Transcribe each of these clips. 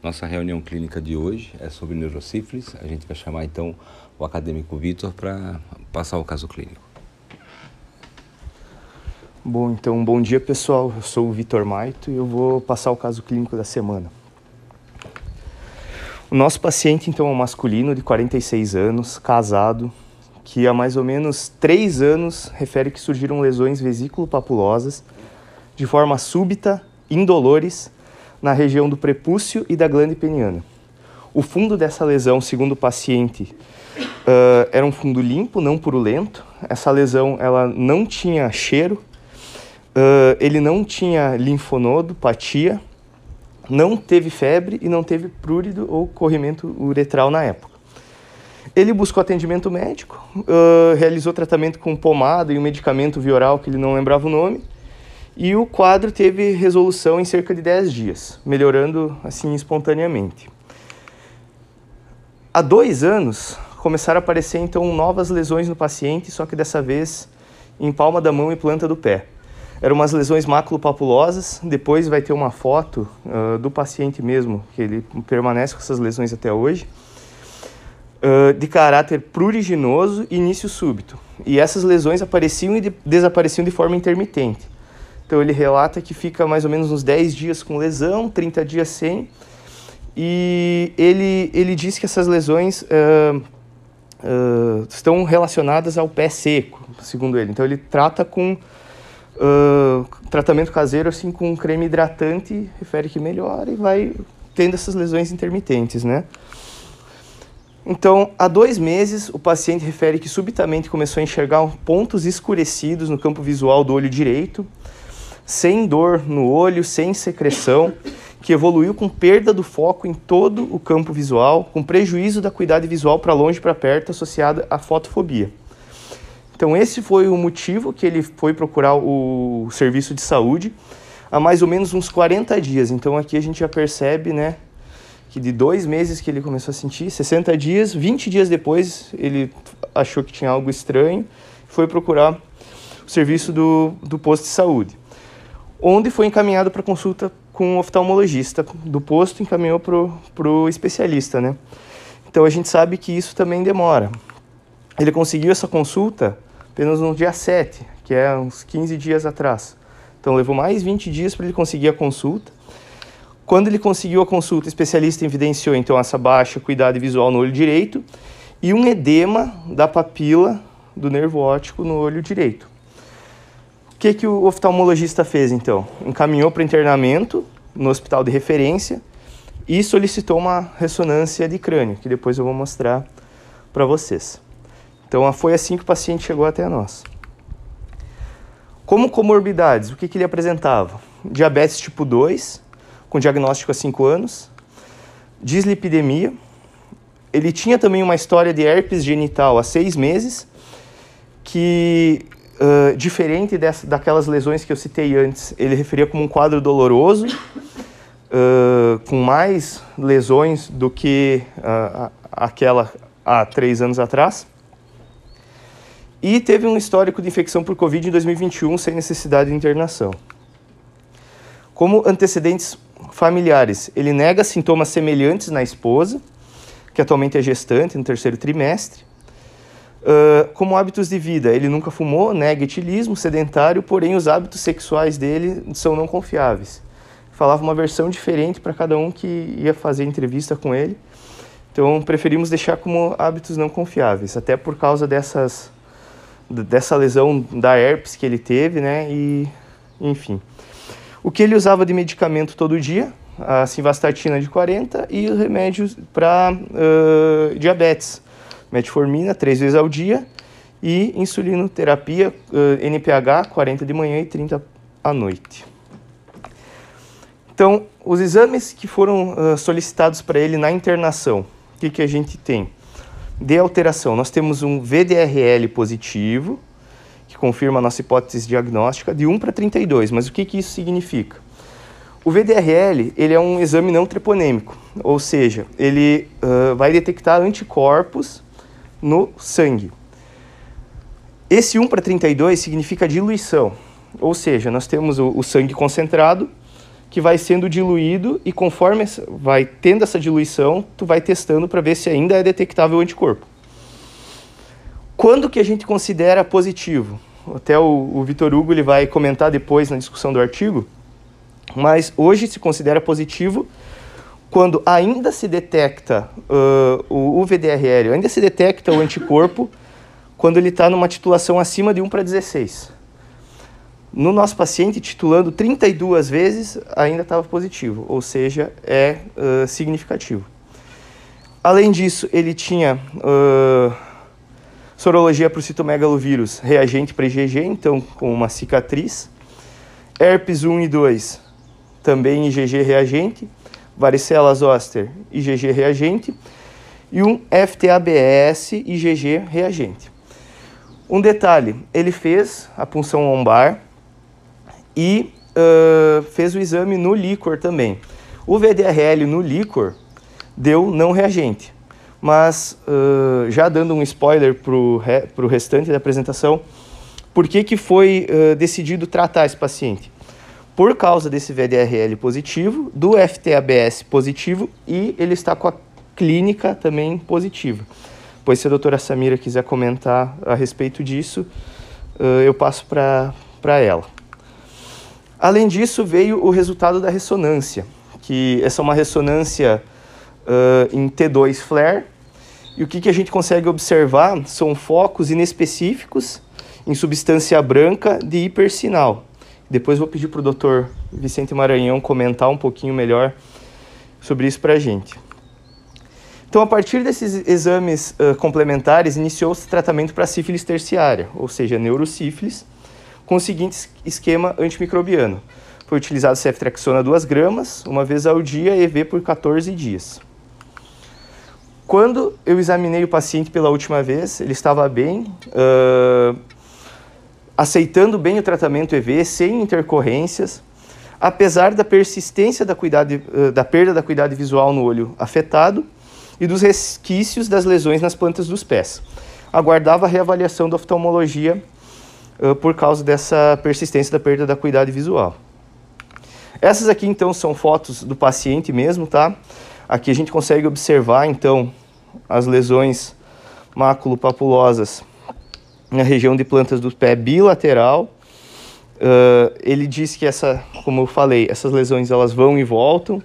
Nossa reunião clínica de hoje é sobre neurosífilis. A gente vai chamar então o acadêmico Vitor para passar o caso clínico. Bom, então, bom dia pessoal. Eu sou o Vitor Maito e eu vou passar o caso clínico da semana. O nosso paciente, então, é um masculino de 46 anos, casado, que há mais ou menos 3 anos refere que surgiram lesões vesículo-papulosas de forma súbita, indolores, na região do prepúcio e da glândula peniana. O fundo dessa lesão, segundo o paciente, uh, era um fundo limpo, não purulento. Essa lesão ela não tinha cheiro, uh, ele não tinha linfonodo, patia, não teve febre e não teve prurido ou corrimento uretral na época. Ele buscou atendimento médico, uh, realizou tratamento com pomada e um medicamento vioral que ele não lembrava o nome, e o quadro teve resolução em cerca de 10 dias, melhorando assim espontaneamente. Há dois anos começaram a aparecer então novas lesões no paciente, só que dessa vez em palma da mão e planta do pé. Eram umas lesões maculopapulosas, depois vai ter uma foto uh, do paciente mesmo, que ele permanece com essas lesões até hoje, uh, de caráter pruriginoso e início súbito. E essas lesões apareciam e de desapareciam de forma intermitente. Então ele relata que fica mais ou menos uns 10 dias com lesão, 30 dias sem. E ele, ele diz que essas lesões uh, uh, estão relacionadas ao pé seco, segundo ele. Então ele trata com uh, tratamento caseiro, assim, com creme hidratante, refere que melhora e vai tendo essas lesões intermitentes, né? Então, há dois meses, o paciente refere que subitamente começou a enxergar pontos escurecidos no campo visual do olho direito, sem dor no olho, sem secreção, que evoluiu com perda do foco em todo o campo visual, com prejuízo da cuidade visual para longe e para perto associada à fotofobia. Então esse foi o motivo que ele foi procurar o serviço de saúde há mais ou menos uns 40 dias. Então aqui a gente já percebe, né, que de dois meses que ele começou a sentir, 60 dias, 20 dias depois ele achou que tinha algo estranho, foi procurar o serviço do, do posto de saúde onde foi encaminhado para consulta com um oftalmologista do posto, encaminhou para o especialista, né? Então a gente sabe que isso também demora. Ele conseguiu essa consulta apenas no dia 7, que é uns 15 dias atrás. Então levou mais 20 dias para ele conseguir a consulta. Quando ele conseguiu a consulta, o especialista evidenciou então essa baixa cuidado visual no olho direito e um edema da papila do nervo óptico no olho direito. O que, que o oftalmologista fez então? Encaminhou para internamento no hospital de referência e solicitou uma ressonância de crânio, que depois eu vou mostrar para vocês. Então foi assim que o paciente chegou até nós. Como comorbidades, o que, que ele apresentava? Diabetes tipo 2, com diagnóstico há 5 anos, dislipidemia, ele tinha também uma história de herpes genital há 6 meses, que Diferente dessa, daquelas lesões que eu citei antes, ele referia como um quadro doloroso, uh, com mais lesões do que uh, aquela há três anos atrás. E teve um histórico de infecção por Covid em 2021 sem necessidade de internação. Como antecedentes familiares, ele nega sintomas semelhantes na esposa, que atualmente é gestante no terceiro trimestre, Uh, como hábitos de vida, ele nunca fumou, nega etilismo, sedentário, porém os hábitos sexuais dele são não confiáveis. Falava uma versão diferente para cada um que ia fazer entrevista com ele. Então preferimos deixar como hábitos não confiáveis, até por causa dessas dessa lesão da herpes que ele teve, né? E enfim. O que ele usava de medicamento todo dia, a simvastatina de 40 e remédios para uh, diabetes metformina três vezes ao dia e insulinoterapia uh, NPH 40 de manhã e 30 à noite. Então, os exames que foram uh, solicitados para ele na internação, o que, que a gente tem? De alteração, nós temos um VDRL positivo, que confirma a nossa hipótese diagnóstica, de 1 para 32. Mas o que, que isso significa? O VDRL ele é um exame não treponêmico, ou seja, ele uh, vai detectar anticorpos no sangue. Esse 1 para 32 significa diluição, ou seja, nós temos o, o sangue concentrado que vai sendo diluído e conforme vai tendo essa diluição, tu vai testando para ver se ainda é detectável o anticorpo. Quando que a gente considera positivo? Até o, o Vitor Hugo ele vai comentar depois na discussão do artigo, mas hoje se considera positivo quando ainda se detecta uh, o, VDRL, ainda se detecta o anticorpo quando ele está numa titulação acima de 1 para 16. No nosso paciente, titulando 32 vezes, ainda estava positivo, ou seja, é uh, significativo. Além disso, ele tinha uh, sorologia para o citomegalovírus reagente para IgG, então com uma cicatriz. Herpes 1 e 2, também IgG reagente. Varicela zoster, IgG reagente. E um FTABS IgG reagente. Um detalhe, ele fez a punção lombar, e uh, fez o exame no líquor também. O VDRL no líquor deu não reagente, mas uh, já dando um spoiler para o re, restante da apresentação, por que, que foi uh, decidido tratar esse paciente? Por causa desse VDRL positivo, do FTABS positivo e ele está com a clínica também positiva. Pois se a doutora Samira quiser comentar a respeito disso, eu passo para ela. Além disso, veio o resultado da ressonância, que essa é uma ressonância uh, em T2 flare. E o que, que a gente consegue observar são focos inespecíficos em substância branca de hipersinal. Depois vou pedir para o Dr. Vicente Maranhão comentar um pouquinho melhor sobre isso para a gente. Então, a partir desses exames uh, complementares, iniciou-se tratamento para sífilis terciária, ou seja, neurosífilis, com o seguinte esquema antimicrobiano. Foi utilizado ceftriaxona 2 gramas, uma vez ao dia, EV por 14 dias. Quando eu examinei o paciente pela última vez, ele estava bem, uh, aceitando bem o tratamento EV, sem intercorrências, apesar da persistência da, cuidade, uh, da perda da cuidade visual no olho afetado e dos resquícios das lesões nas plantas dos pés. Aguardava a reavaliação da oftalmologia uh, por causa dessa persistência da perda da cuidade visual. Essas aqui, então, são fotos do paciente mesmo, tá? Aqui a gente consegue observar, então, as lesões maculopapulosas na região de plantas do pé bilateral. Uh, ele diz que essa, como eu falei, essas lesões elas vão e voltam.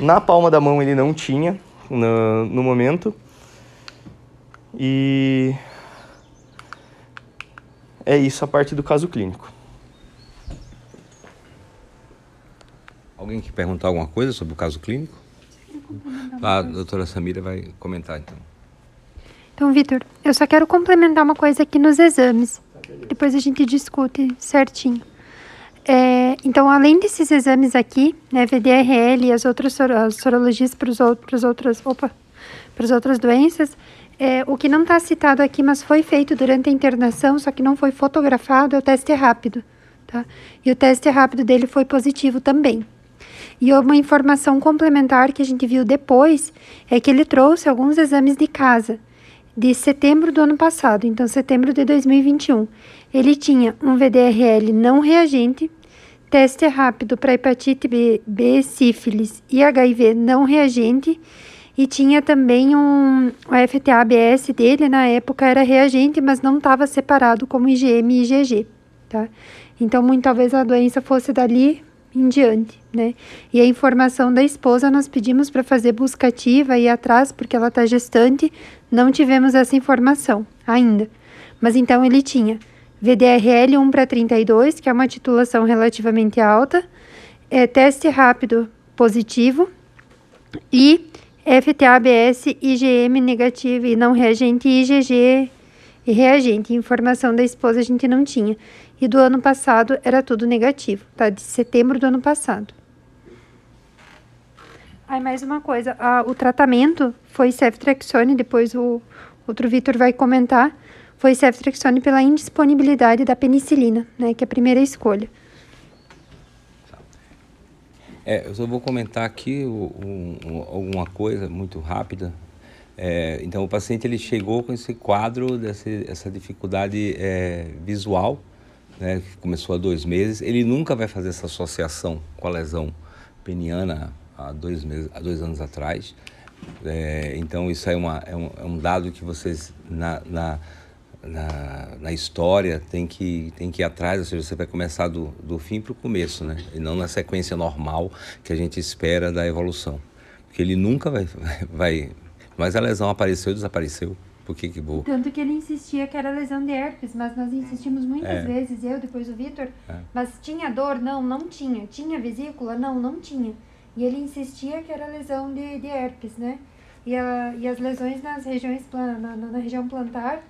Na palma da mão ele não tinha no, no momento. E é isso a parte do caso clínico. Alguém quer perguntar alguma coisa sobre o caso clínico? A doutora Samira vai comentar então. Então, Vitor, eu só quero complementar uma coisa aqui nos exames. Depois a gente discute certinho. É, então, além desses exames aqui, né, VDRL e as outras as sorologias para os outros, outras, opa, para as outras doenças, é, o que não está citado aqui, mas foi feito durante a internação, só que não foi fotografado, é o teste rápido. Tá? E o teste rápido dele foi positivo também. E uma informação complementar que a gente viu depois é que ele trouxe alguns exames de casa de setembro do ano passado, então setembro de 2021. Ele tinha um VDRL não reagente, teste rápido para hepatite B, B, sífilis e HIV não reagente e tinha também um FTA-ABS dele, na época era reagente, mas não estava separado como IgM e IgG, tá? Então, muito talvez a doença fosse dali em diante, né? E a informação da esposa nós pedimos para fazer busca ativa e atrás, porque ela está gestante, não tivemos essa informação ainda. Mas então ele tinha VDRL 1 para 32, que é uma titulação relativamente alta, é, teste rápido positivo e FTABS, IgM negativo e não reagente, IgG e reagente. Informação da esposa a gente não tinha. E do ano passado era tudo negativo, tá? De setembro do ano passado. Aí mais uma coisa, o tratamento foi ceftriaxone, depois o outro Vitor vai comentar, foi ceftriaxone pela indisponibilidade da penicilina, né, que é a primeira escolha. É, eu só vou comentar aqui um, um, alguma coisa muito rápida. É, então, o paciente ele chegou com esse quadro, dessa essa dificuldade é, visual, né, que começou há dois meses. Ele nunca vai fazer essa associação com a lesão peniana há dois, meses, há dois anos atrás. É, então, isso é, uma, é, um, é um dado que vocês, na, na, na, na, história, tem que, tem que ir atrás, ou seja, você vai começar do, do fim para o começo, né? E não na sequência normal que a gente espera da evolução. Porque ele nunca vai, vai mas a lesão apareceu e desapareceu. Por que que vou? Tanto que ele insistia que era lesão de herpes, mas nós insistimos muitas é. vezes, eu, depois o Vitor, é. mas tinha dor? Não, não tinha. Tinha vesícula? Não, não tinha. E ele insistia que era lesão de, de herpes, né? E, a, e as lesões nas regiões, na, na região plantar,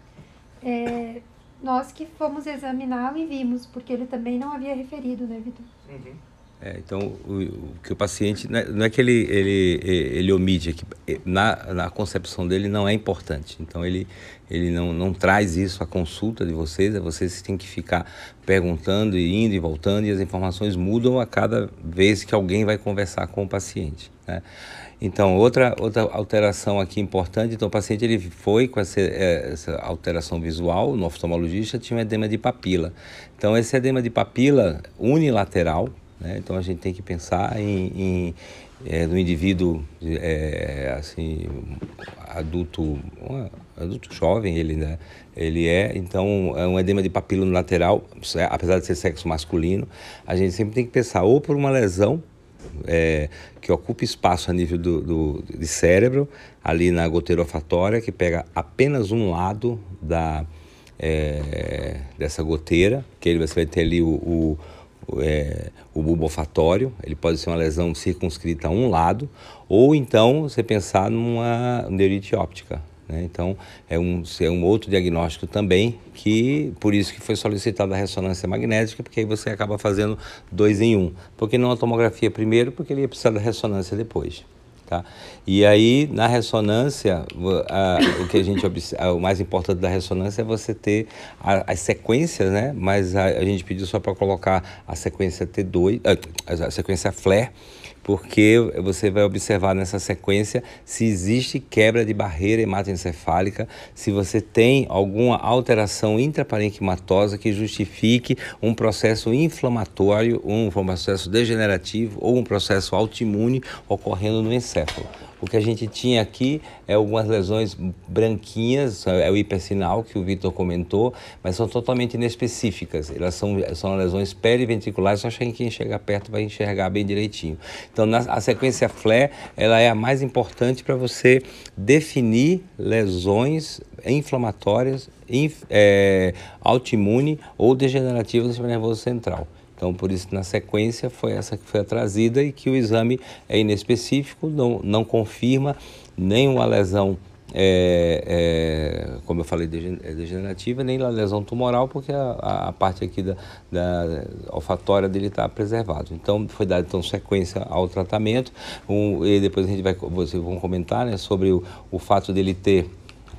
é, nós que fomos examiná-lo e vimos, porque ele também não havia referido, né, Vitor? Uhum. É, então, o, o, que o paciente, não é, não é que ele, ele, ele omite, é que na, na concepção dele não é importante. Então, ele, ele não, não traz isso à consulta de vocês, é vocês têm que ficar perguntando e indo e voltando, e as informações mudam a cada vez que alguém vai conversar com o paciente. Né? Então, outra, outra alteração aqui importante, então o paciente ele foi com essa, é, essa alteração visual, no oftalmologista tinha um edema de papila. Então, esse edema de papila unilateral, né? Então a gente tem que pensar em, em é, no indivíduo é, assim adulto, adulto jovem ele né? ele é então é um edema de papila no lateral, apesar de ser sexo masculino, a gente sempre tem que pensar ou por uma lesão é, que ocupa espaço a nível do, do, de cérebro, ali na goteira olfatória, que pega apenas um lado da, é, dessa goteira, que ele, você vai ter ali o, o é, o bulbo olfatório, ele pode ser uma lesão circunscrita a um lado, ou então você pensar numa neurite óptica. Né? Então, é um, é um outro diagnóstico também, que por isso que foi solicitada a ressonância magnética, porque aí você acaba fazendo dois em um. Por que não a tomografia primeiro? Porque ele ia precisar da ressonância depois. Tá? E aí, na ressonância, a, o que a gente o mais importante da ressonância é você ter a, as sequências, né? Mas a, gente pediu só para colocar a sequência T2, a, a sequência FLAIR, porque você vai observar nessa sequência se existe quebra de barreira hematoencefálica, se você tem alguma alteração intraparenquimatosa que justifique um processo inflamatório, um processo degenerativo ou um processo autoimune ocorrendo no encéfalo. O que a gente tinha aqui é algumas lesões branquinhas, é o hipersinal que o Vitor comentou, mas são totalmente inespecíficas. Elas são, são lesões periventriculares, só que quem chega perto vai enxergar bem direitinho. Então, na, a sequência FLE, ela é a mais importante para você definir lesões inflamatórias, inf, é, autoimune ou degenerativas do sistema nervoso central. Então, por isso, na sequência, foi essa que foi trazida e que o exame é inespecífico, não, não confirma nenhuma lesão, é, é, como eu falei, é degenerativa, nem a lesão tumoral, porque a, a parte aqui da, da olfatória dele está preservado. Então, foi dada então, sequência ao tratamento, um, e depois a gente vai, vocês vão comentar né, sobre o, o fato dele ter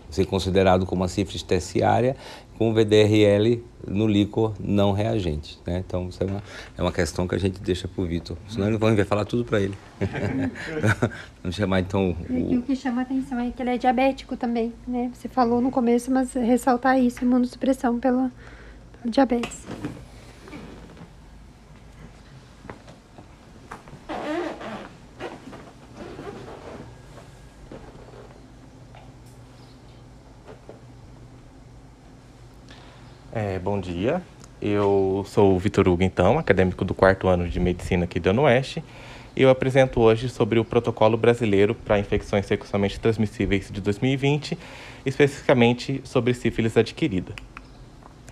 ser considerado como uma sífilis terciária com VDRL no líquor não reagente. Né? Então, isso é uma, é uma questão que a gente deixa para o Vitor. Senão ele vai falar tudo para ele. Vamos chamar então. O... E o que chama a atenção é que ele é diabético também. Né? Você falou no começo, mas ressaltar isso, imunossupressão pela, pela diabetes. É, bom dia, eu sou o Vitor Hugo, então, acadêmico do quarto ano de Medicina aqui da Oeste, e eu apresento hoje sobre o Protocolo Brasileiro para Infecções Sexualmente Transmissíveis de 2020, especificamente sobre sífilis adquirida.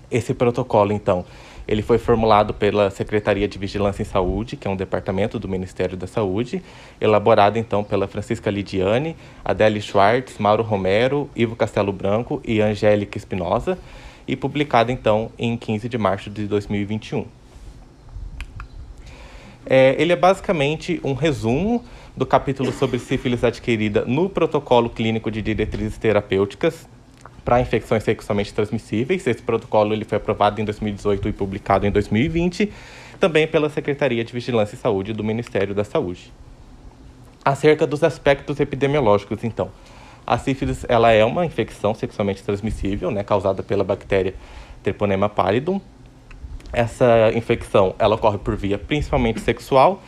Esse protocolo, então, ele foi formulado pela Secretaria de Vigilância em Saúde, que é um departamento do Ministério da Saúde, elaborado então pela Francisca Lidiane, Adele Schwartz, Mauro Romero, Ivo Castelo Branco e Angélica Espinosa, e publicada então em 15 de março de 2021. É, ele é basicamente um resumo do capítulo sobre sífilis adquirida no protocolo clínico de diretrizes terapêuticas para infecções sexualmente transmissíveis. Esse protocolo ele foi aprovado em 2018 e publicado em 2020, também pela Secretaria de Vigilância e Saúde do Ministério da Saúde. Acerca dos aspectos epidemiológicos, então. A sífilis ela é uma infecção sexualmente transmissível, né, causada pela bactéria Treponema pallidum. Essa infecção ela ocorre por via principalmente sexual,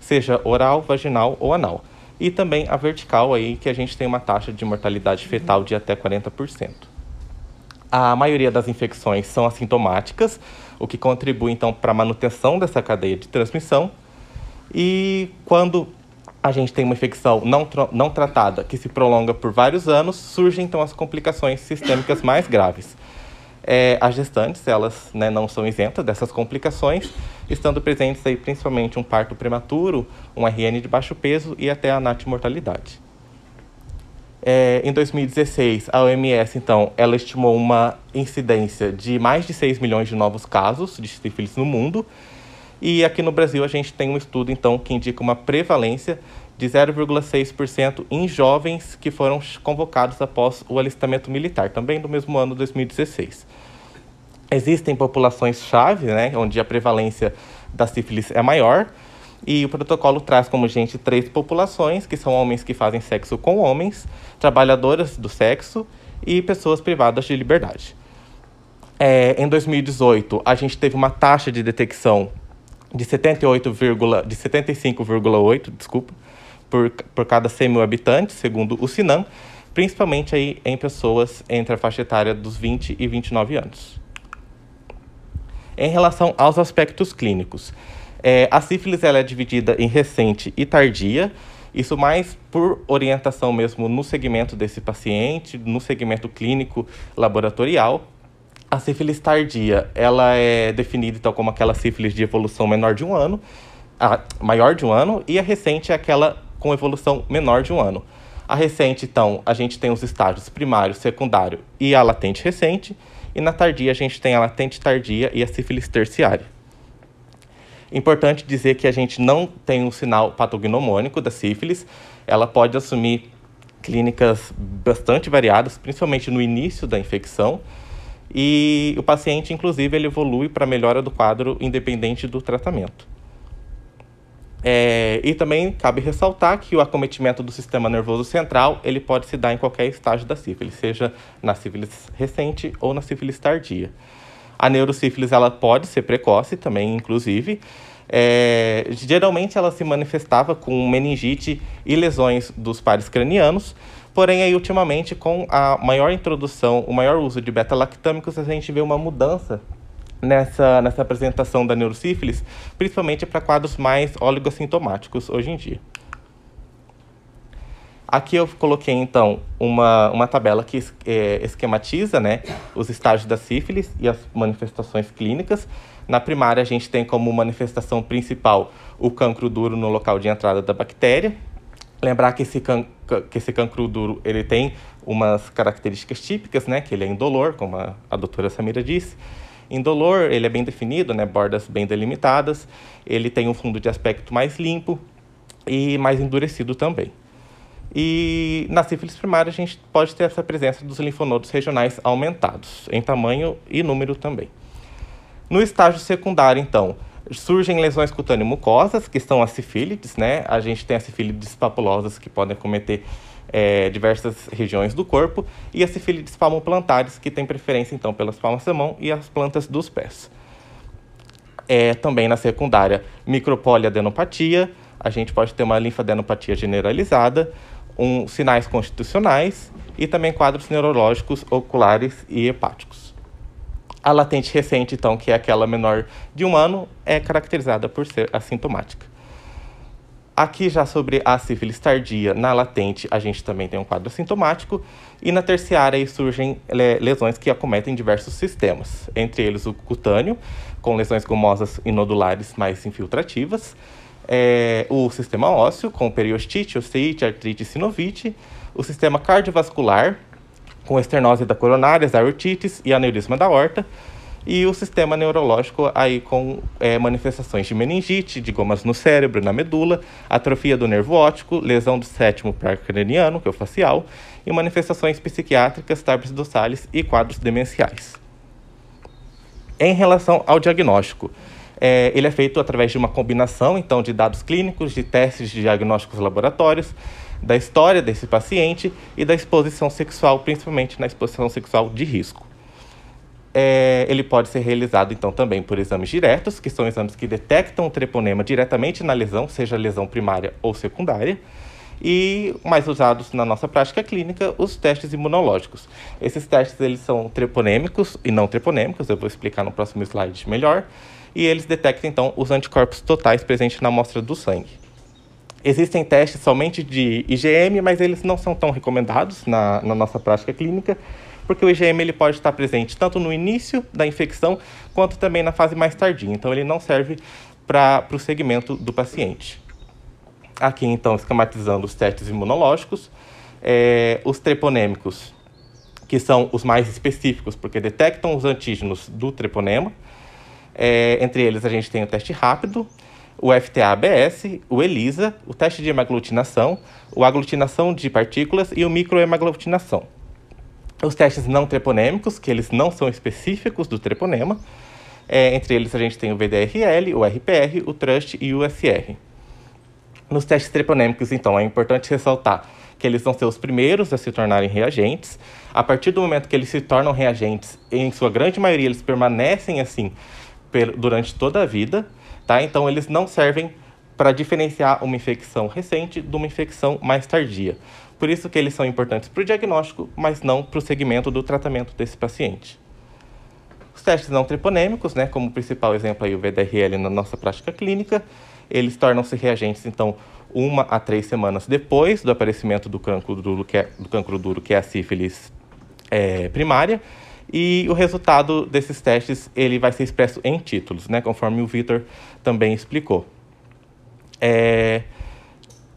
seja oral, vaginal ou anal. E também a vertical aí, que a gente tem uma taxa de mortalidade fetal de até 40%. A maioria das infecções são assintomáticas, o que contribui então para a manutenção dessa cadeia de transmissão. E quando a gente tem uma infecção não, não tratada que se prolonga por vários anos, surgem então as complicações sistêmicas mais graves. É, as gestantes, elas né, não são isentas dessas complicações, estando presentes aí principalmente um parto prematuro, um RN de baixo peso e até a natimortalidade. É, em 2016, a OMS, então, ela estimou uma incidência de mais de 6 milhões de novos casos de sífilis no mundo, e aqui no Brasil a gente tem um estudo, então, que indica uma prevalência de 0,6% em jovens que foram convocados após o alistamento militar, também no mesmo ano 2016. Existem populações-chave, né, onde a prevalência da sífilis é maior, e o protocolo traz como gente três populações, que são homens que fazem sexo com homens, trabalhadoras do sexo e pessoas privadas de liberdade. É, em 2018, a gente teve uma taxa de detecção de 78, de 75,8, desculpa, por, por cada 100 mil habitantes, segundo o Sinam, principalmente aí em pessoas entre a faixa etária dos 20 e 29 anos. Em relação aos aspectos clínicos, é, a sífilis ela é dividida em recente e tardia, isso mais por orientação mesmo no segmento desse paciente, no segmento clínico laboratorial, a sífilis tardia, ela é definida então como aquela sífilis de evolução menor de um ano, a maior de um ano, e a recente é aquela com evolução menor de um ano. A recente, então, a gente tem os estágios primário, secundário e a latente recente, e na tardia a gente tem a latente tardia e a sífilis terciária. Importante dizer que a gente não tem um sinal patognomônico da sífilis, ela pode assumir clínicas bastante variadas, principalmente no início da infecção, e o paciente, inclusive, ele evolui para melhora do quadro independente do tratamento. É, e também cabe ressaltar que o acometimento do sistema nervoso central ele pode se dar em qualquer estágio da sífilis, seja na sífilis recente ou na sífilis tardia. A neurosífilis ela pode ser precoce também, inclusive. É, geralmente ela se manifestava com meningite e lesões dos pares cranianos, Porém, aí, ultimamente, com a maior introdução, o maior uso de beta-lactâmicos, a gente vê uma mudança nessa, nessa apresentação da neurosífilis, principalmente para quadros mais oligossintomáticos hoje em dia. Aqui eu coloquei, então, uma, uma tabela que é, esquematiza né, os estágios da sífilis e as manifestações clínicas. Na primária, a gente tem como manifestação principal o cancro duro no local de entrada da bactéria, Lembrar que esse, can, que esse cancro duro ele tem umas características típicas, né? Que ele é indolor, como a, a doutora Samira disse. Indolor, ele é bem definido, né? Bordas bem delimitadas. Ele tem um fundo de aspecto mais limpo e mais endurecido também. E na sífilis primária a gente pode ter essa presença dos linfonodos regionais aumentados, em tamanho e número também. No estágio secundário, então, Surgem lesões cutâneo-mucosas, que são as sífilides, né? A gente tem as sífilides papulosas que podem cometer é, diversas regiões do corpo, e as sífilides palmoplantares, que têm preferência, então, pelas palmas da mão e as plantas dos pés. É, também na secundária, micropoliadenopatia, a gente pode ter uma linfadenopatia generalizada, um, sinais constitucionais e também quadros neurológicos oculares e hepáticos. A latente recente, então, que é aquela menor de um ano, é caracterizada por ser assintomática. Aqui já sobre a sífilis tardia, na latente, a gente também tem um quadro sintomático, e na terciária surgem lesões que acometem diversos sistemas, entre eles o cutâneo, com lesões gomosas e nodulares mais infiltrativas, é, o sistema ósseo, com periostite, osteite, artrite e sinovite, o sistema cardiovascular, com esternose da coronária, a urtites e aneurisma da horta, e o sistema neurológico aí com é, manifestações de meningite, de gomas no cérebro, na medula, atrofia do nervo óptico, lesão do sétimo par craniano, que é o facial, e manifestações psiquiátricas, tabres dorsales e quadros demenciais. Em relação ao diagnóstico, é, ele é feito através de uma combinação então de dados clínicos, de testes de diagnósticos laboratórios, da história desse paciente e da exposição sexual, principalmente na exposição sexual de risco. é, ele pode ser realizado então também por exames diretos, que são exames que detectam o treponema diretamente na lesão, seja lesão primária ou secundária, e mais usados na nossa prática clínica, os testes imunológicos. Esses testes eles são treponêmicos e não treponêmicos, eu vou explicar no próximo slide melhor, e eles detectam então os anticorpos totais presentes na amostra do sangue. Existem testes somente de IgM, mas eles não são tão recomendados na, na nossa prática clínica, porque o IgM ele pode estar presente tanto no início da infecção quanto também na fase mais tardia. Então, ele não serve para o segmento do paciente. Aqui, então, esquematizando os testes imunológicos, é, os treponêmicos, que são os mais específicos, porque detectam os antígenos do treponema. É, entre eles, a gente tem o teste rápido, o FTA-ABS, o ELISA, o teste de hemaglutinação, o aglutinação de partículas e o microhemaglutinação. Os testes não treponêmicos, que eles não são específicos do treponema, é, entre eles a gente tem o VDRL, o RPR, o TRUST e o USR. Nos testes treponêmicos, então, é importante ressaltar que eles vão ser os primeiros a se tornarem reagentes. A partir do momento que eles se tornam reagentes, em sua grande maioria eles permanecem assim durante toda a vida, tá? Então eles não servem para diferenciar uma infecção recente de uma infecção mais tardia. Por isso que eles são importantes para o diagnóstico, mas não para o segmento do tratamento desse paciente. Os testes não treponêmicos, né, como principal exemplo aí o VDRL na nossa prática clínica, eles tornam-se reagentes, então, uma a três semanas depois do aparecimento do cancro duro, que é, do cancro duro, que é a sífilis é, primária, e o resultado desses testes ele vai ser expresso em títulos, né, conforme o Vitor também explicou. É,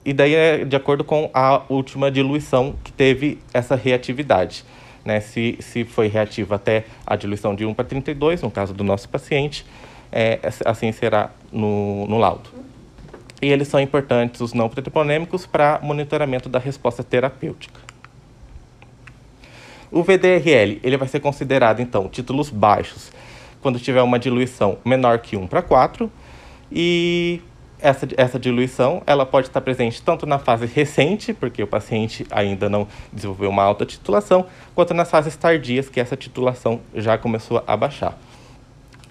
e daí é de acordo com a última diluição que teve essa reatividade. Né? Se, se foi reativa até a diluição de 1 para 32, no caso do nosso paciente, é, assim será no, no laudo. E eles são importantes, os não protoponêmicos, para monitoramento da resposta terapêutica. O VDRL ele vai ser considerado, então, títulos baixos quando tiver uma diluição menor que 1 para 4 e essa, essa diluição ela pode estar presente tanto na fase recente, porque o paciente ainda não desenvolveu uma alta titulação, quanto nas fases tardias, que essa titulação já começou a baixar.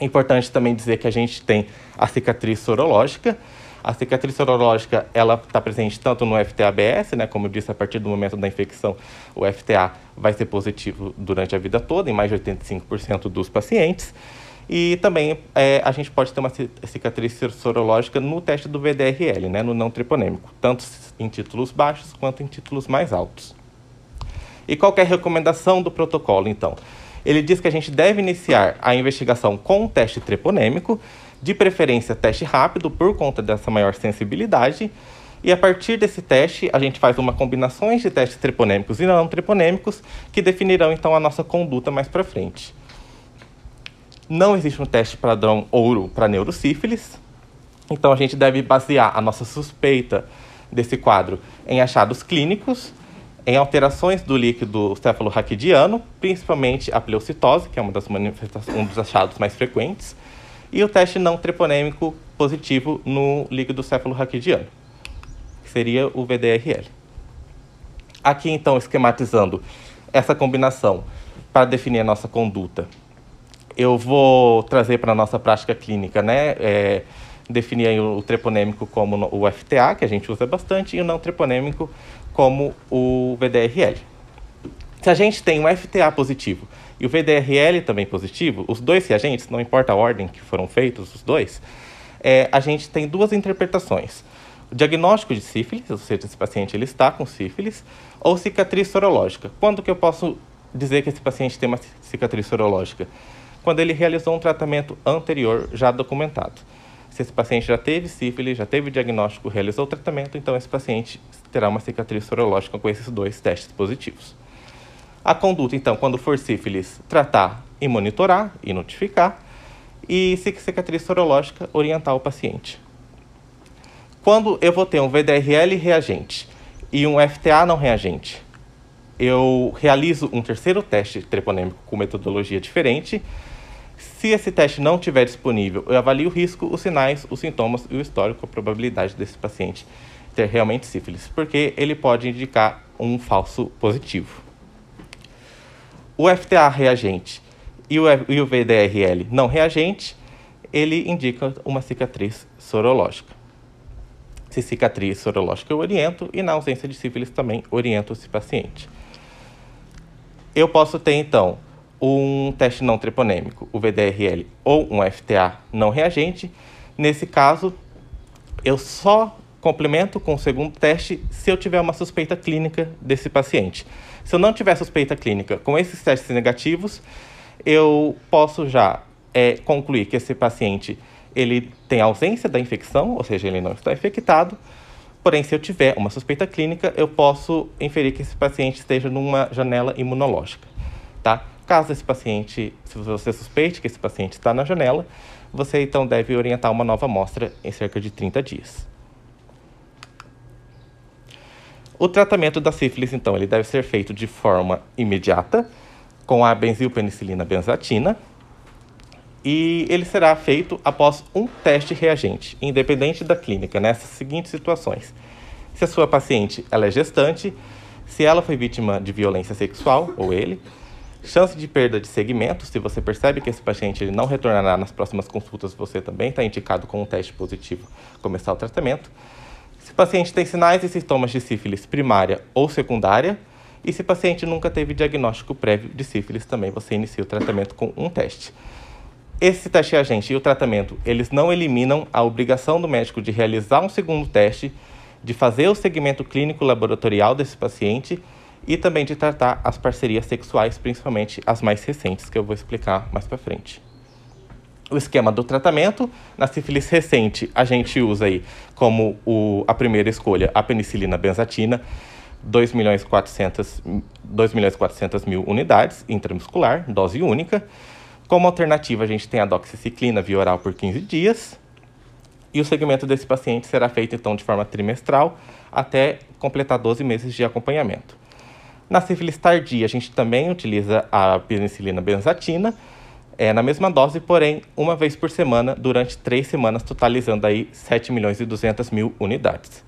Importante também dizer que a gente tem a cicatriz sorológica. A cicatriz sorológica ela está presente tanto no FTA-ABS, né, como eu disse, a partir do momento da infecção, o FTA vai ser positivo durante a vida toda, em mais de 85% dos pacientes. E também é, a gente pode ter uma cicatriz sorológica no teste do VDRL, né, no não triponêmico, tanto em títulos baixos quanto em títulos mais altos. E qual é a recomendação do protocolo, então? Ele diz que a gente deve iniciar a investigação com um teste treponêmico, de preferência teste rápido, por conta dessa maior sensibilidade, e a partir desse teste, a gente faz uma combinação de testes treponêmicos e não treponêmicos que definirão então a nossa conduta mais para frente. Não existe um teste padrão ouro para neurosífilis, então a gente deve basear a nossa suspeita desse quadro em achados clínicos, em alterações do líquido cefalorraquidiano, principalmente a pleocitose, que é uma das um dos achados mais frequentes, e o teste não treponêmico positivo no líquido cefalorraquidiano, que seria o VDRL. Aqui, então, esquematizando essa combinação para definir a nossa conduta eu vou trazer para a nossa prática clínica, né? É, definir o treponêmico como o FTA, que a gente usa bastante, e o não treponêmico como o VDRL. Se a gente tem um FTA positivo e o VDRL também positivo, os dois reagentes, não importa a ordem que foram feitos os dois, é, a gente tem duas interpretações. O diagnóstico de sífilis, ou seja, esse paciente ele está com sífilis, ou cicatriz sorológica. Quando que eu posso dizer que esse paciente tem uma cicatriz sorológica? quando ele realizou um tratamento anterior já documentado. Se esse paciente já teve sífilis, já teve diagnóstico, realizou o tratamento, então esse paciente terá uma cicatriz sorológica com esses dois testes positivos. A conduta, então, quando for sífilis, tratar e monitorar e notificar. E se cicatriz sorológica, orientar o paciente. Quando eu vou ter um VDRL reagente e um FTA não reagente, eu realizo um terceiro teste treponêmico com metodologia diferente se esse teste não estiver disponível, eu avalio o risco, os sinais, os sintomas e o histórico, a probabilidade desse paciente ter realmente sífilis, porque ele pode indicar um falso positivo. O FTA reagente e o, e o VDRL não reagente, ele indica uma cicatriz sorológica. Se cicatriz sorológica eu oriento e na ausência de sífilis também oriento esse paciente. Eu posso ter então um teste não treponêmico, o VDRL, ou um FTA não reagente. Nesse caso, eu só complemento com o segundo teste se eu tiver uma suspeita clínica desse paciente. Se eu não tiver suspeita clínica com esses testes negativos, eu posso já é, concluir que esse paciente ele tem ausência da infecção, ou seja, ele não está infectado. Porém, se eu tiver uma suspeita clínica, eu posso inferir que esse paciente esteja numa janela imunológica, tá? Caso esse paciente, se você suspeite que esse paciente está na janela, você então deve orientar uma nova amostra em cerca de 30 dias. O tratamento da sífilis, então, ele deve ser feito de forma imediata, com a benzilpenicilina benzatina, e ele será feito após um teste reagente, independente da clínica, nessas seguintes situações. Se a sua paciente ela é gestante, se ela foi vítima de violência sexual, ou ele, chance de perda de segmento, se você percebe que esse paciente ele não retornará nas próximas consultas, você também está indicado com um teste positivo começar o tratamento. Se o paciente tem sinais e sintomas de sífilis primária ou secundária, e se o paciente nunca teve diagnóstico prévio de sífilis, também você inicia o tratamento com um teste. Esse teste reagente e o tratamento, eles não eliminam a obrigação do médico de realizar um segundo teste, de fazer o segmento clínico laboratorial desse paciente e também de tratar as parcerias sexuais, principalmente as mais recentes, que eu vou explicar mais para frente o esquema do tratamento. Na sífilis recente, a gente usa aí como o, a primeira escolha a penicilina benzatina, 2 milhões 400, 2 milhões 400 mil unidades intramuscular, dose única. Como alternativa, a gente tem a doxiciclina via oral por 15 dias. E o segmento desse paciente será feito, então, de forma trimestral até completar 12 meses de acompanhamento. Na sífilis tardia, a gente também utiliza a penicilina benzatina, é, na mesma dose, porém, uma vez por semana, durante três semanas, totalizando aí 7 milhões e 200 mil unidades.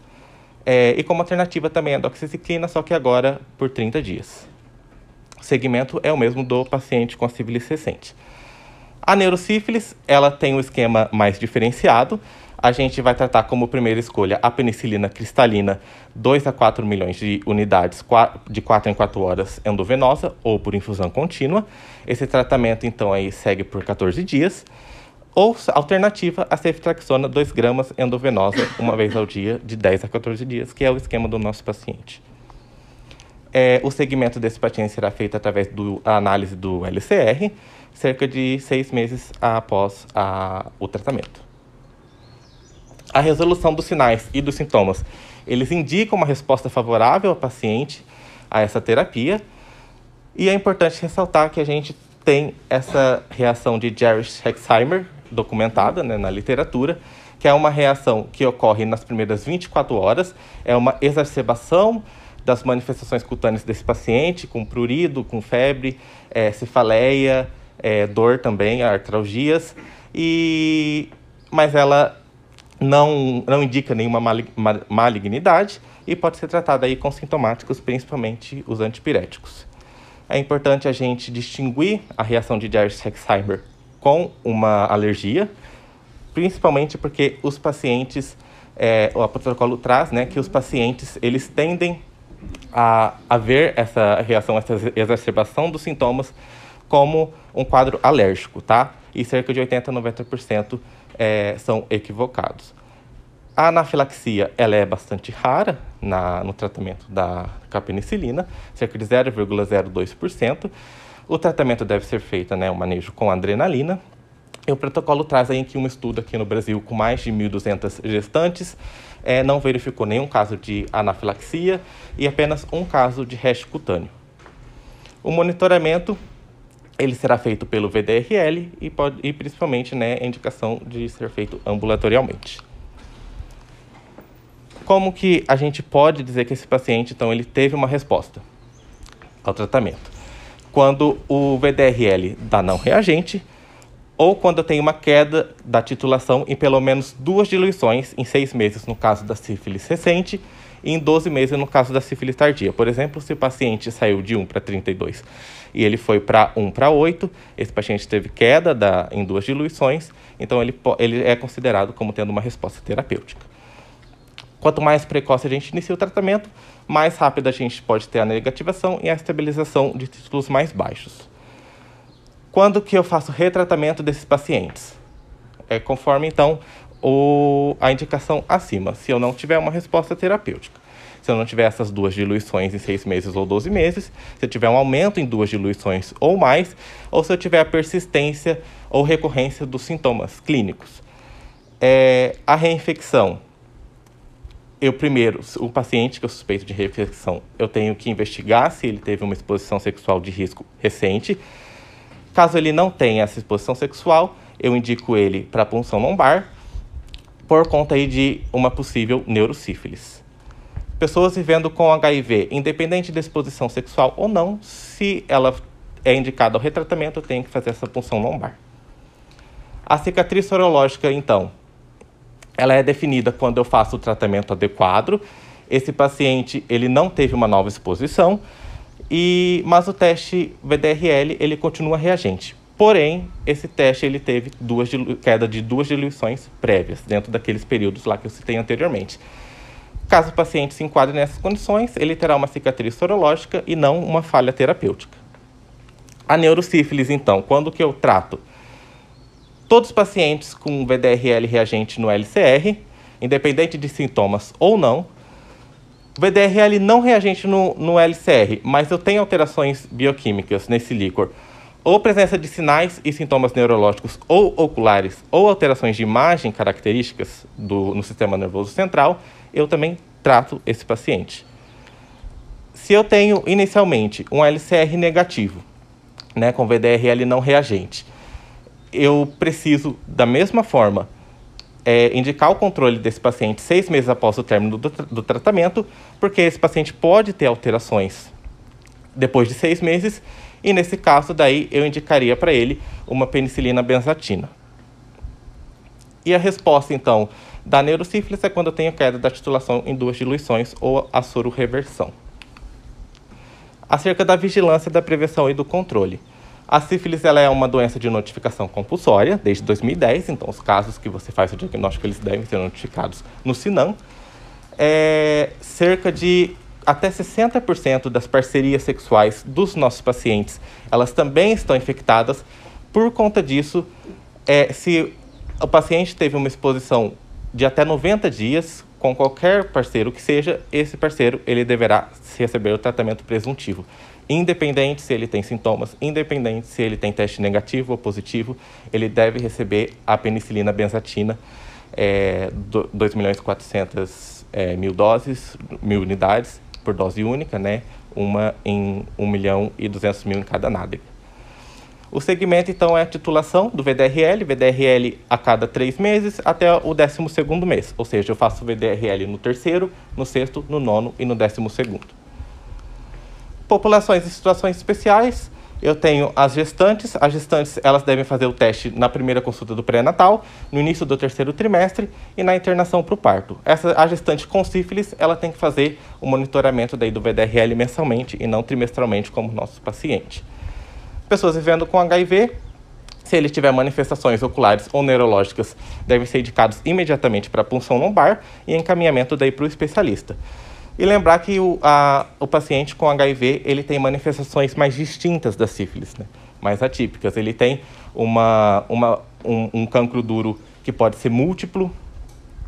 É, e como alternativa também a doxiciclina, só que agora por 30 dias. O segmento é o mesmo do paciente com a sífilis recente. A neurosífilis, ela tem um esquema mais diferenciado. A gente vai tratar como primeira escolha a penicilina cristalina, 2 a 4 milhões de unidades de 4 em 4 horas endovenosa ou por infusão contínua. Esse tratamento, então, aí segue por 14 dias. Ou alternativa, a ceftriaxona 2 gramas endovenosa, uma vez ao dia, de 10 a 14 dias, que é o esquema do nosso paciente. É, o segmento desse paciente será feito através da análise do LCR, cerca de seis meses após a, o tratamento. A resolução dos sinais e dos sintomas, eles indicam uma resposta favorável ao paciente a essa terapia, e é importante ressaltar que a gente tem essa reação de Jerry-Hexheimer documentada né, na literatura, que é uma reação que ocorre nas primeiras 24 horas, é uma exacerbação das manifestações cutâneas desse paciente, com prurido, com febre, é, cefaleia, é, dor também, artralgias, e... mas ela não, não indica nenhuma malignidade e pode ser tratada aí com sintomáticos, principalmente os antipiréticos é importante a gente distinguir a reação de Jerry-Hexheimer com uma alergia, principalmente porque os pacientes, é, o protocolo traz né, que os pacientes eles tendem a, a ver essa reação, essa exacerbação dos sintomas como um quadro alérgico, tá? E cerca de 80 a 90% é, são equivocados. A anafilaxia ela é bastante rara na, no tratamento da capenicilina, cerca de 0,02%. O tratamento deve ser feito, né, um manejo com adrenalina. E o protocolo traz aí que um estudo aqui no Brasil com mais de 1.200 gestantes é, não verificou nenhum caso de anafilaxia e apenas um caso de rash cutâneo. O monitoramento ele será feito pelo VDRL e, pode, e principalmente né, a indicação de ser feito ambulatorialmente. Como que a gente pode dizer que esse paciente, então, ele teve uma resposta ao tratamento? Quando o VDRL dá não reagente, ou quando tenho uma queda da titulação em pelo menos duas diluições em seis meses, no caso da sífilis recente, e em 12 meses no caso da sífilis tardia. Por exemplo, se o paciente saiu de 1 para 32 e ele foi para 1 para 8, esse paciente teve queda da, em duas diluições, então ele, ele é considerado como tendo uma resposta terapêutica. Quanto mais precoce a gente inicia o tratamento, mais rápido a gente pode ter a negativação e a estabilização de títulos mais baixos. Quando que eu faço retratamento desses pacientes? É conforme, então, o, a indicação acima, se eu não tiver uma resposta terapêutica. Se eu não tiver essas duas diluições em seis meses ou 12 meses, se eu tiver um aumento em duas diluições ou mais, ou se eu tiver a persistência ou recorrência dos sintomas clínicos. É, a reinfecção. Eu primeiro, o paciente que eu suspeito de reinfecção, eu tenho que investigar se ele teve uma exposição sexual de risco recente. Caso ele não tenha essa exposição sexual, eu indico ele para punção lombar por conta aí de uma possível neurosífilis pessoas vivendo com HIV, independente da exposição sexual ou não, se ela é indicada ao retratamento, tem que fazer essa punção lombar. A cicatriz sorológica, então, ela é definida quando eu faço o tratamento adequado. Esse paciente ele não teve uma nova exposição, e mas o teste VDRL ele continua reagente. Porém, esse teste ele teve duas queda de duas diluições prévias dentro daqueles períodos lá que eu citei anteriormente. Caso o paciente se enquadre nessas condições, ele terá uma cicatriz sorológica e não uma falha terapêutica. A neurosífilis, então, quando que eu trato? Todos os pacientes com VDRL reagente no LCR, independente de sintomas ou não, VDRL não reagente no, no LCR, mas eu tenho alterações bioquímicas nesse líquor, ou presença de sinais e sintomas neurológicos ou oculares, ou alterações de imagem características do, no sistema nervoso central, eu também trato esse paciente. Se eu tenho inicialmente um LCR negativo, né, com VDRL não reagente, eu preciso, da mesma forma, é, indicar o controle desse paciente seis meses após o término do, do tratamento, porque esse paciente pode ter alterações depois de seis meses, e nesse caso, daí eu indicaria para ele uma penicilina benzatina. E a resposta, então, da neurosífilis é quando eu tenho queda da titulação em duas diluições ou a sororeversão. Acerca da vigilância, da prevenção e do controle. A sífilis ela é uma doença de notificação compulsória desde 2010, então os casos que você faz o diagnóstico eles devem ser notificados no SINAM. É, cerca de até 60% das parcerias sexuais dos nossos pacientes elas também estão infectadas. Por conta disso, é, se o paciente teve uma exposição de até 90 dias com qualquer parceiro que seja, esse parceiro ele deverá receber o tratamento presuntivo, independente se ele tem sintomas, independente se ele tem teste negativo ou positivo, ele deve receber a penicilina benzatina, é, 2 milhões 400 é, mil doses, mil unidades por dose única, né? Uma em 1 milhão e 200 mil em cada nádega. O segmento, então, é a titulação do VDRL, VDRL a cada três meses até o décimo segundo mês. Ou seja, eu faço VDRL no terceiro, no sexto, no nono e no décimo segundo. Populações e situações especiais, eu tenho as gestantes. As gestantes, elas devem fazer o teste na primeira consulta do pré-natal, no início do terceiro trimestre e na internação para o parto. Essa, a gestante com sífilis, ela tem que fazer o monitoramento daí do VDRL mensalmente e não trimestralmente como nosso paciente. Pessoas vivendo com HIV, se ele tiver manifestações oculares ou neurológicas, devem ser indicados imediatamente para punção lombar e encaminhamento daí para o especialista. E lembrar que o, a, o paciente com HIV ele tem manifestações mais distintas da sífilis, né? mais atípicas. Ele tem uma, uma, um, um cancro duro que pode ser múltiplo,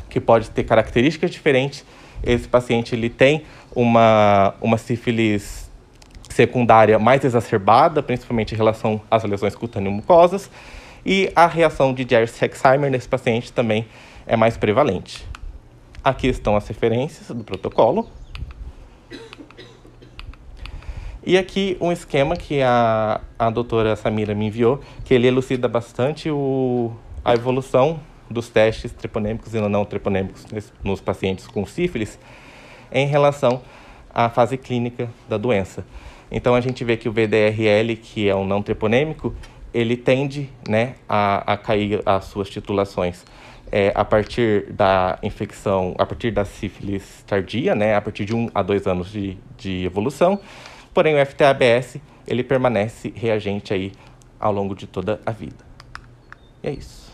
que pode ter características diferentes. Esse paciente ele tem uma, uma sífilis secundária mais exacerbada, principalmente em relação às lesões cutâneo-mucosas, e a reação de Jerry-Hexheimer nesse paciente também é mais prevalente. Aqui estão as referências do protocolo. E aqui um esquema que a, a doutora Samira me enviou, que ele elucida bastante o, a evolução dos testes treponêmicos e não treponêmicos nos pacientes com sífilis em relação à fase clínica da doença. Então a gente vê que o VDRL, que é um não treponêmico, ele tende né, a, a cair as suas titulações é, a partir da infecção, a partir da sífilis tardia, né, a partir de um a dois anos de, de evolução. Porém, o FTABS ele permanece reagente aí ao longo de toda a vida. E é isso.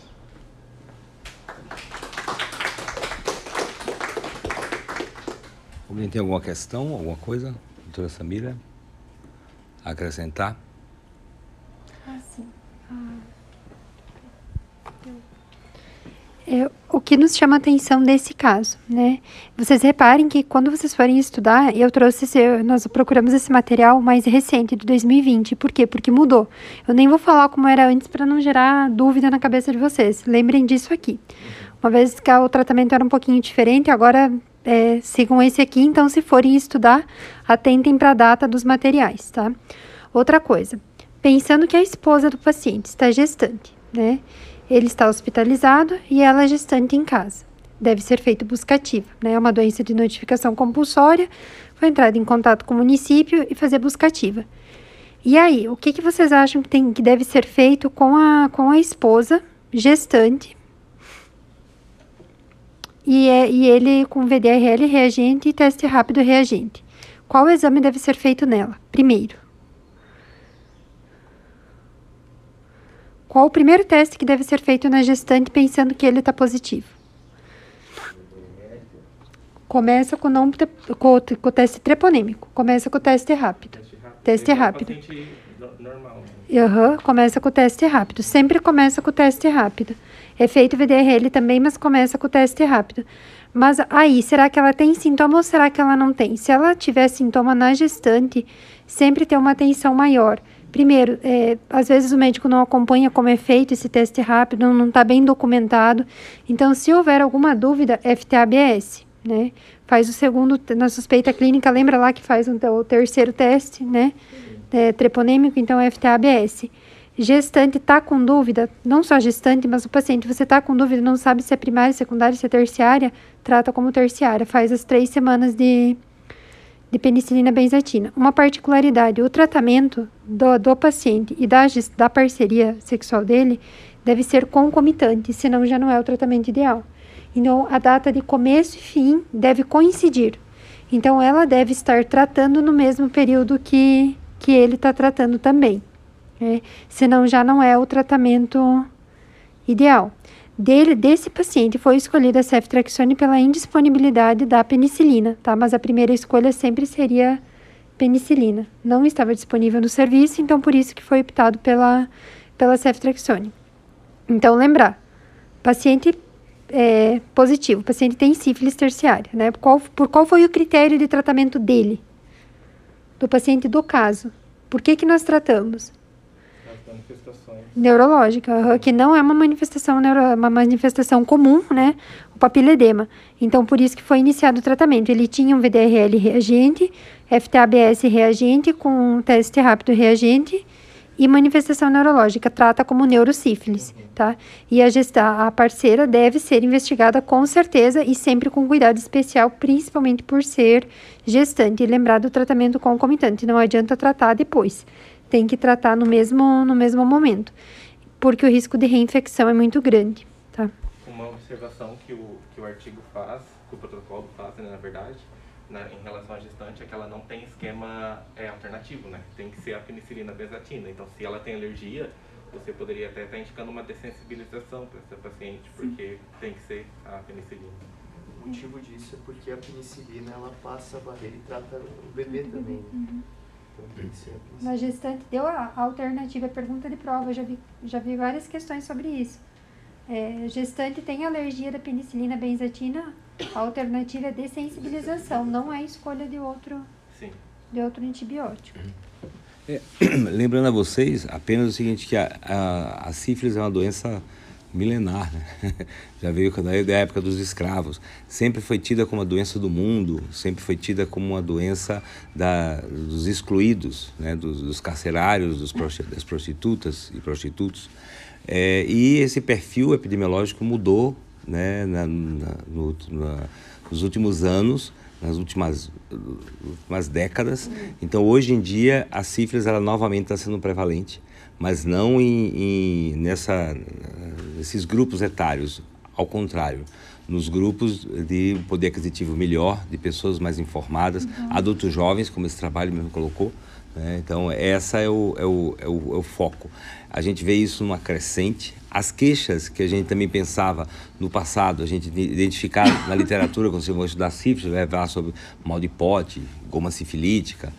Alguém tem alguma questão, alguma coisa, doutora Samira? Acrescentar? Ah, sim. Ah. É, o que nos chama atenção nesse caso, né? Vocês reparem que quando vocês forem estudar, eu trouxe esse, nós procuramos esse material mais recente de 2020. Por quê? Porque mudou. Eu nem vou falar como era antes para não gerar dúvida na cabeça de vocês. Lembrem disso aqui. Uma vez que o tratamento era um pouquinho diferente, agora é, sigam esse aqui. Então, se forem estudar, atentem para a data dos materiais, tá? Outra coisa, pensando que a esposa do paciente está gestante, né? Ele está hospitalizado e ela é gestante em casa. Deve ser feito buscativa, né? É uma doença de notificação compulsória. Foi entrado em contato com o município e fazer buscativa. E aí, o que, que vocês acham que, tem, que deve ser feito com a, com a esposa gestante e, é, e ele com VDRL reagente e teste rápido reagente. Qual exame deve ser feito nela? Primeiro. Qual o primeiro teste que deve ser feito na gestante pensando que ele está positivo? Começa com, não, com, com, o teste treponêmico. Começa com o teste rápido. Teste rápido. Teste rápido. Normal. Uhum, começa com o teste rápido. Sempre começa com o teste rápido. É feito VDRL também, mas começa com o teste rápido. Mas aí, será que ela tem sintoma ou será que ela não tem? Se ela tiver sintoma na gestante, sempre tem uma atenção maior. Primeiro, é, às vezes o médico não acompanha como é feito esse teste rápido, não está bem documentado. Então, se houver alguma dúvida, FTABS, né? Faz o segundo, na suspeita clínica, lembra lá que faz um, o terceiro teste, né? É, treponêmico, então FTABS gestante está com dúvida, não só gestante, mas o paciente, você está com dúvida, não sabe se é primária, secundária, se é terciária, trata como terciária, faz as três semanas de, de penicilina benzatina. Uma particularidade, o tratamento do, do paciente e da, da parceria sexual dele deve ser concomitante, senão já não é o tratamento ideal. Então, a data de começo e fim deve coincidir. Então, ela deve estar tratando no mesmo período que, que ele está tratando também né? senão já não é o tratamento ideal. Dele, desse paciente foi escolhida a ceftriaxone pela indisponibilidade da penicilina, tá? Mas a primeira escolha sempre seria penicilina. Não estava disponível no serviço, então por isso que foi optado pela, pela ceftriaxone. Então, lembrar, paciente é, positivo, paciente tem sífilis terciária, né? Qual, por qual foi o critério de tratamento dele? Do paciente do caso. Por que que nós tratamos? Neurológica, que não é uma manifestação, neuro, uma manifestação comum, né? O papiledema. Então, por isso que foi iniciado o tratamento. Ele tinha um VDRL reagente, FTABS reagente com teste rápido reagente e manifestação neurológica. Trata como neurosífilis, tá? E a, gesta, a parceira deve ser investigada com certeza e sempre com cuidado especial, principalmente por ser gestante. E lembrar do tratamento concomitante. Não adianta tratar depois tem que tratar no mesmo, no mesmo momento, porque o risco de reinfecção é muito grande, tá? Uma observação que o, que o artigo faz, que o protocolo faz, né, na verdade, né, em relação à gestante, é que ela não tem esquema é, alternativo, né? Tem que ser a penicilina benzatina. Então, se ela tem alergia, você poderia até estar indicando uma dessensibilização para essa paciente, porque Sim. tem que ser a penicilina. O motivo disso é porque a penicilina ela passa a barreira e trata o bebê também. Uhum. Na gestante deu a alternativa, pergunta de prova, já vi, já vi várias questões sobre isso. É, gestante tem alergia da penicilina benzatina, a alternativa é dessensibilização, não é escolha de outro, Sim. De outro antibiótico. É, lembrando a vocês apenas o seguinte, que a, a, a sífilis é uma doença milenar, né? já veio da época dos escravos. Sempre foi tida como a doença do mundo, sempre foi tida como uma doença da, dos excluídos, né? dos, dos carcerários, dos, das prostitutas e prostitutos. É, e esse perfil epidemiológico mudou né? na, na, no, na, nos últimos anos, nas últimas, últimas décadas. Então, hoje em dia, a sífilis ela novamente está sendo prevalente mas não em, em nessa, nesses grupos etários ao contrário, nos grupos de poder aquisitivo melhor, de pessoas mais informadas, uhum. adultos jovens, como esse trabalho mesmo colocou. Né? Então, essa é o, é, o, é, o, é o foco. A gente vê isso numa crescente. As queixas que a gente também pensava no passado, a gente identificar na literatura, quando você vai estudar sífilis, vai falar sobre mal de pote, goma sifilítica,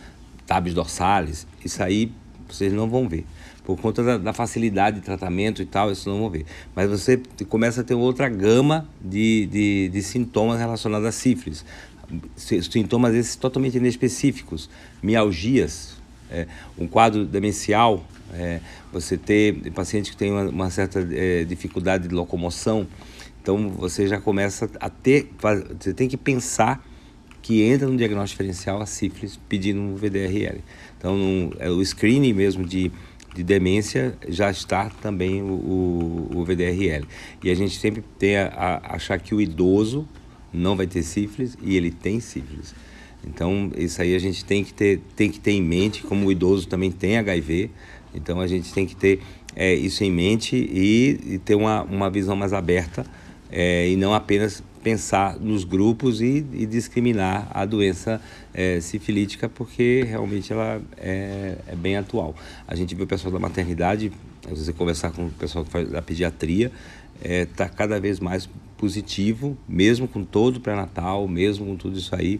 tabes dorsales, isso aí vocês não vão ver por conta da, da, facilidade de tratamento e tal, isso não vão ver. Mas você começa a ter outra gama de, de, de sintomas relacionados a sífilis. Sintomas esses totalmente inespecíficos, mialgias, é, um quadro demencial, é, você ter paciente que tem uma, uma certa é, dificuldade de locomoção, então você já começa a ter, você tem que pensar que entra no diagnóstico diferencial a sífilis pedindo um VDRL. Então, no, é o screening mesmo de de demência já está também o, o, o VDRL. E a gente sempre tem a, a, achar que o idoso não vai ter sífilis e ele tem sífilis. Então, isso aí a gente tem que ter, tem que ter em mente, como o idoso também tem HIV, então a gente tem que ter é, isso em mente e, e, ter uma, uma visão mais aberta é, e não apenas pensar nos grupos e, e discriminar a doença é, sifilítica, porque realmente ela é, é, bem atual. A gente vê o pessoal da maternidade, se você conversar com o pessoal da pediatria, está é, cada vez mais positivo, mesmo com todo o pré-natal, mesmo com tudo isso aí,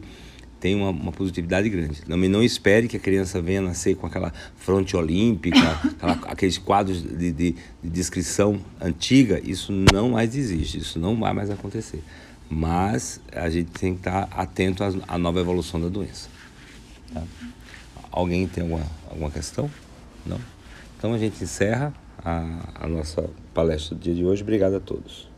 tem uma, uma, positividade grande. Não, não espere que a criança venha nascer com aquela fronte olímpica, aquela, aqueles quadros de, de, de descrição antiga, isso não mais existe, isso não vai mais acontecer mas a gente tem que estar atento à nova evolução da doença. Tá? Alguém tem alguma, alguma questão? Não? Então a gente encerra a, a nossa palestra do dia de hoje. Obrigado a todos.